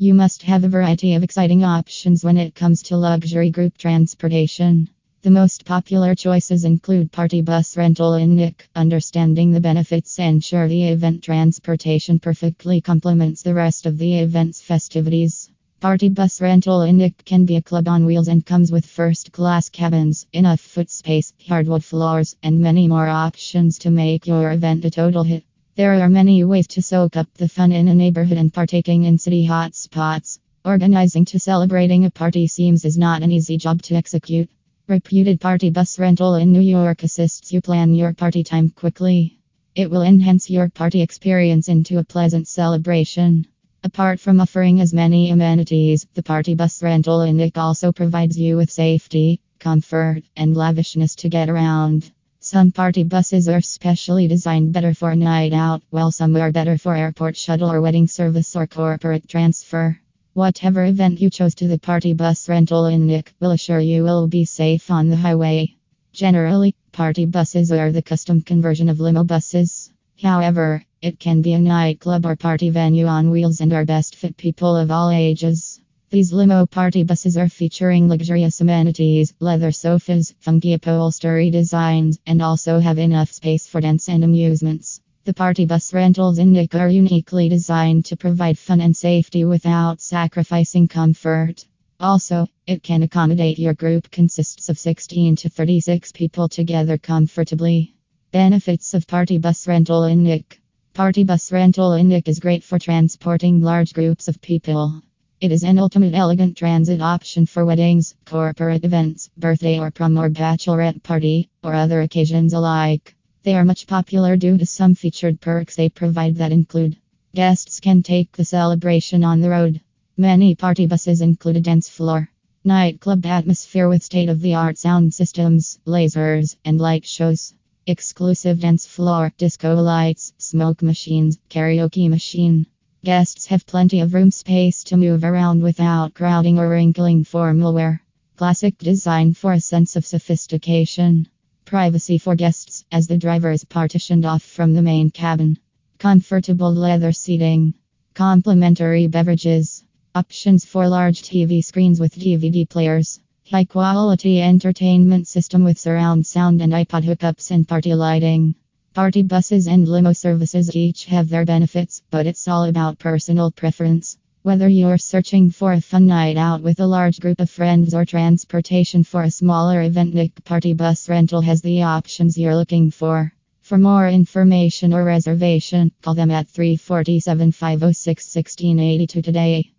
You must have a variety of exciting options when it comes to luxury group transportation. The most popular choices include party bus rental in Nick. Understanding the benefits and sure the event transportation perfectly complements the rest of the event's festivities. Party bus rental in Nick can be a club on wheels and comes with first class cabins, enough foot space, hardwood floors, and many more options to make your event a total hit. There are many ways to soak up the fun in a neighborhood and partaking in city hotspots. Organizing to celebrating a party seems is not an easy job to execute. Reputed party bus rental in New York assists you plan your party time quickly. It will enhance your party experience into a pleasant celebration. Apart from offering as many amenities, the party bus rental in Nick also provides you with safety, comfort, and lavishness to get around. Some party buses are specially designed better for night out, while some are better for airport shuttle or wedding service or corporate transfer. Whatever event you chose to the party bus rental in Nick will assure you will be safe on the highway. Generally, party buses are the custom conversion of limo buses. However, it can be a nightclub or party venue on wheels and are best fit people of all ages. These limo party buses are featuring luxurious amenities, leather sofas, funky upholstery designs, and also have enough space for dance and amusements. The party bus rentals in Nick are uniquely designed to provide fun and safety without sacrificing comfort. Also, it can accommodate your group consists of 16 to 36 people together comfortably. Benefits of party bus rental in Nick. Party bus rental in Nick is great for transporting large groups of people. It is an ultimate elegant transit option for weddings, corporate events, birthday or prom or bachelorette party, or other occasions alike. They are much popular due to some featured perks they provide that include guests can take the celebration on the road. Many party buses include a dance floor, nightclub atmosphere with state of the art sound systems, lasers, and light shows. Exclusive dance floor, disco lights, smoke machines, karaoke machine. Guests have plenty of room space to move around without crowding or wrinkling formal wear. Classic design for a sense of sophistication. Privacy for guests as the driver is partitioned off from the main cabin. Comfortable leather seating. Complimentary beverages. Options for large TV screens with DVD players. High quality entertainment system with surround sound and iPod hookups and party lighting. Party buses and limo services each have their benefits, but it's all about personal preference. Whether you're searching for a fun night out with a large group of friends or transportation for a smaller event, Nick Party Bus Rental has the options you're looking for. For more information or reservation, call them at 347 506 1682 today.